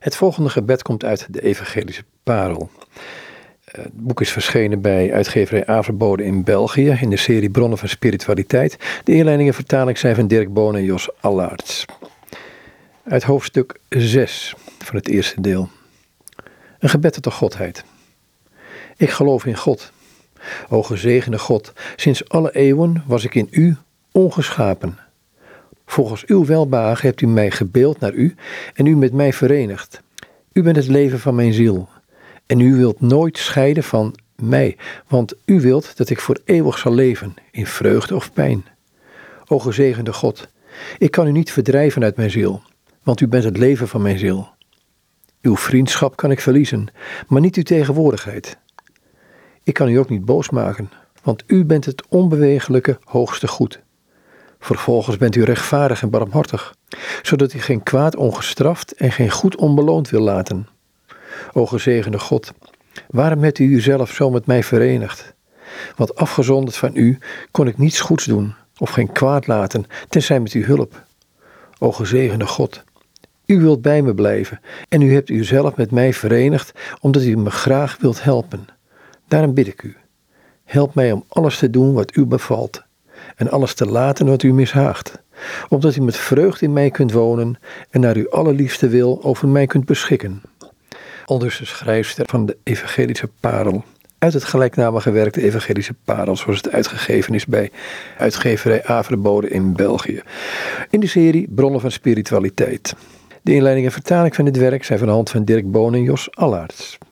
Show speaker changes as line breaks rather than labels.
Het volgende gebed komt uit de Evangelische Parel. Het boek is verschenen bij uitgeverij Averbode in België in de serie Bronnen van Spiritualiteit. De inleiding en vertaling zijn van Dirk Boon en Jos Allaerts. Uit hoofdstuk 6 van het eerste deel. Een gebed tot de Godheid. Ik geloof in God. O gezegende God, sinds alle eeuwen was ik in U ongeschapen. Volgens uw welbehagen hebt u mij gebeeld naar u en u met mij verenigd. U bent het leven van mijn ziel. En u wilt nooit scheiden van mij, want u wilt dat ik voor eeuwig zal leven, in vreugde of pijn. O gezegende God, ik kan u niet verdrijven uit mijn ziel, want u bent het leven van mijn ziel. Uw vriendschap kan ik verliezen, maar niet uw tegenwoordigheid. Ik kan u ook niet boos maken, want u bent het onbewegelijke hoogste goed. Vervolgens bent u rechtvaardig en barmhartig, zodat u geen kwaad ongestraft en geen goed onbeloond wil laten. O gezegende God, waarom hebt u uzelf zo met mij verenigd? Want afgezonderd van u kon ik niets goeds doen of geen kwaad laten, tenzij met uw hulp. O gezegende God, u wilt bij me blijven en u hebt uzelf met mij verenigd omdat u me graag wilt helpen. Daarom bid ik u, help mij om alles te doen wat u bevalt en alles te laten wat u mishaagt, opdat u met vreugde in mij kunt wonen en naar uw allerliefste wil over mij kunt beschikken. Aldus de schrijfster van de Evangelische Parel, uit het gelijknamige werk de Evangelische Parel, zoals het uitgegeven is bij uitgeverij Averbode in België, in de serie Bronnen van Spiritualiteit. De inleiding en vertaling van dit werk zijn van de hand van Dirk Boon en Jos Allaerts.